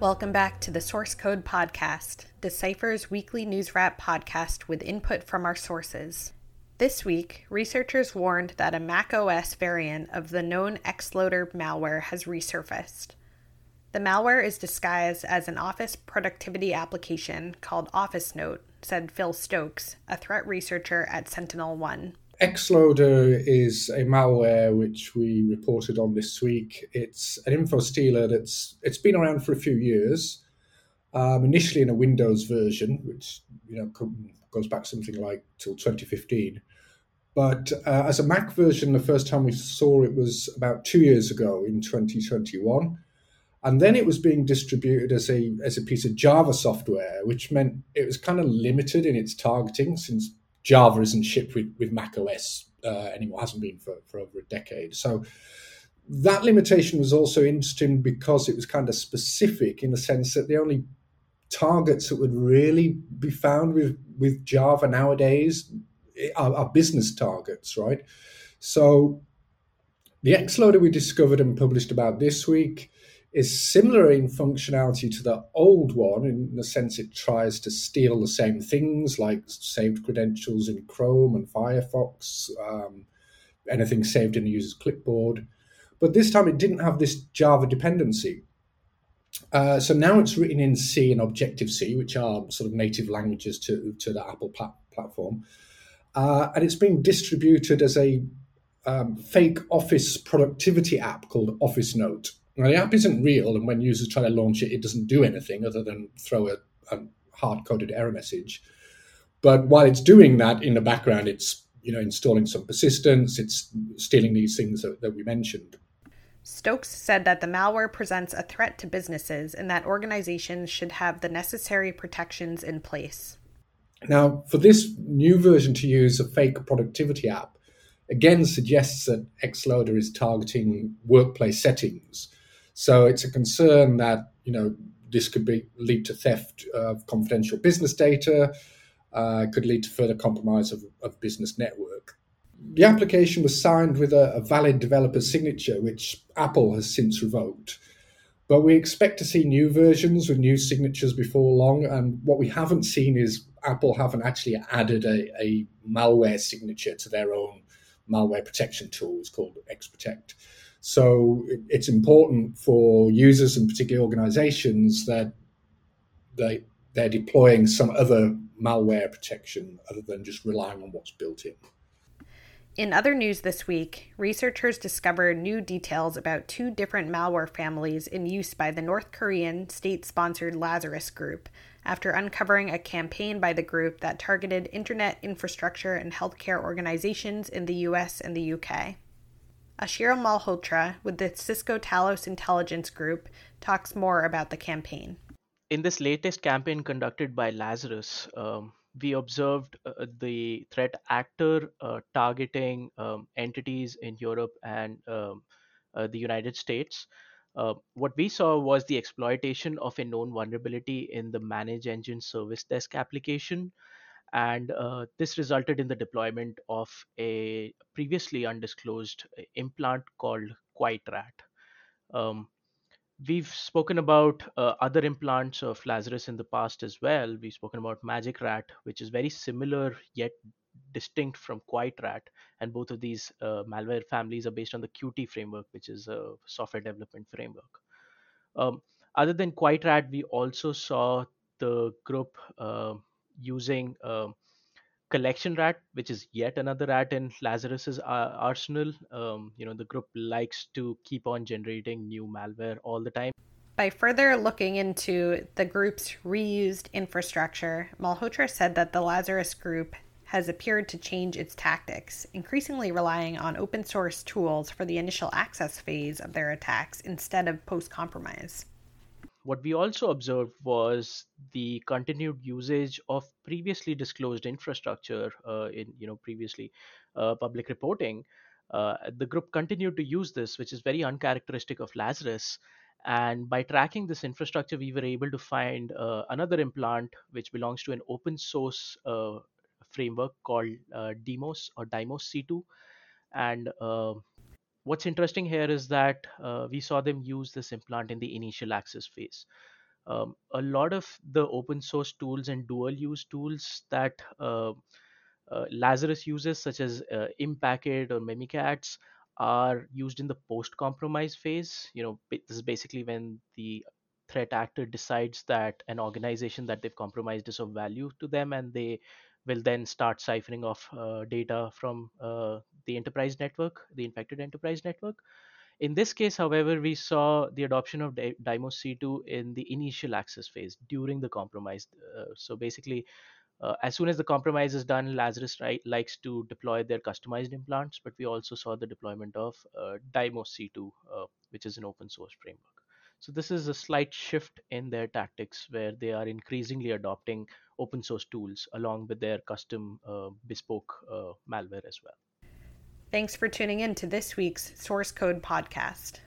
Welcome back to the Source Code Podcast, Decipher's weekly news wrap podcast with input from our sources. This week, researchers warned that a macOS variant of the known Xloader malware has resurfaced. The malware is disguised as an office productivity application called Office Note, said Phil Stokes, a threat researcher at Sentinel One. Xloader is a malware which we reported on this week. It's an info stealer that's it's been around for a few years. Um, initially in a Windows version, which you know goes back something like till 2015. But uh, as a Mac version, the first time we saw it was about two years ago in 2021. And then it was being distributed as a as a piece of Java software, which meant it was kind of limited in its targeting since Java isn't shipped with, with Mac OS uh, anymore, hasn't been for, for over a decade. So that limitation was also interesting because it was kind of specific in the sense that the only targets that would really be found with, with Java nowadays are, are business targets, right? So the Xloader we discovered and published about this week is similar in functionality to the old one in the sense it tries to steal the same things like saved credentials in Chrome and Firefox, um, anything saved in a user's clipboard. But this time it didn't have this Java dependency. Uh, so now it's written in C and Objective C, which are sort of native languages to, to the Apple plat- platform. Uh, and it's being distributed as a um, fake office productivity app called Office Note. Now, the app isn't real, and when users try to launch it, it doesn't do anything other than throw a, a hard coded error message. But while it's doing that in the background, it's you know installing some persistence, it's stealing these things that, that we mentioned. Stokes said that the malware presents a threat to businesses and that organizations should have the necessary protections in place. Now, for this new version to use a fake productivity app, again suggests that Xloader is targeting workplace settings. So it's a concern that you know this could be lead to theft of confidential business data, uh, could lead to further compromise of, of business network. The application was signed with a, a valid developer signature, which Apple has since revoked. But we expect to see new versions with new signatures before long. And what we haven't seen is Apple haven't actually added a, a malware signature to their own malware protection tool. It's called XProtect. So it's important for users and particularly organizations that they they're deploying some other malware protection other than just relying on what's built in. In other news this week, researchers discovered new details about two different malware families in use by the North Korean state sponsored Lazarus Group after uncovering a campaign by the group that targeted internet infrastructure and healthcare organizations in the US and the UK. Asheer Malhotra with the Cisco Talos Intelligence Group talks more about the campaign. In this latest campaign conducted by Lazarus, um, we observed uh, the threat actor uh, targeting um, entities in Europe and um, uh, the United States. Uh, what we saw was the exploitation of a known vulnerability in the Manage Engine Service Desk application, and uh, this resulted in the deployment of a previously undisclosed uh, implant called QuiteRat. Um, we've spoken about uh, other implants of Lazarus in the past as well. We've spoken about Magic Rat, which is very similar yet distinct from QuiteRat, and both of these uh, malware families are based on the Qt framework, which is a software development framework. Um, other than QuiteRat, we also saw the group uh, using um, collection rat which is yet another rat in lazarus's uh, arsenal. Um, you know the group likes to keep on generating new malware all the time. By further looking into the group's reused infrastructure malhotra said that the lazarus group has appeared to change its tactics increasingly relying on open source tools for the initial access phase of their attacks instead of post compromise what we also observed was the continued usage of previously disclosed infrastructure uh, in you know previously uh, public reporting. Uh, the group continued to use this, which is very uncharacteristic of Lazarus. And by tracking this infrastructure, we were able to find uh, another implant which belongs to an open source uh, framework called uh, Demos or Deimos C2. And what's interesting here is that uh, we saw them use this implant in the initial access phase. Um, a lot of the open source tools and dual use tools that uh, uh, Lazarus uses, such as uh, Impacket or Mimikatz, are used in the post compromise phase. You know, this is basically when the threat actor decides that an organization that they've compromised is of value to them and they will then start siphoning off uh, data from uh, the enterprise network, the infected enterprise network. In this case, however, we saw the adoption of Deimos C2 in the initial access phase during the compromise. Uh, so basically, uh, as soon as the compromise is done, Lazarus right, likes to deploy their customized implants, but we also saw the deployment of uh, Deimos C2, uh, which is an open source framework. So this is a slight shift in their tactics where they are increasingly adopting open source tools along with their custom uh, bespoke uh, malware as well. Thanks for tuning in to this week's Source Code podcast.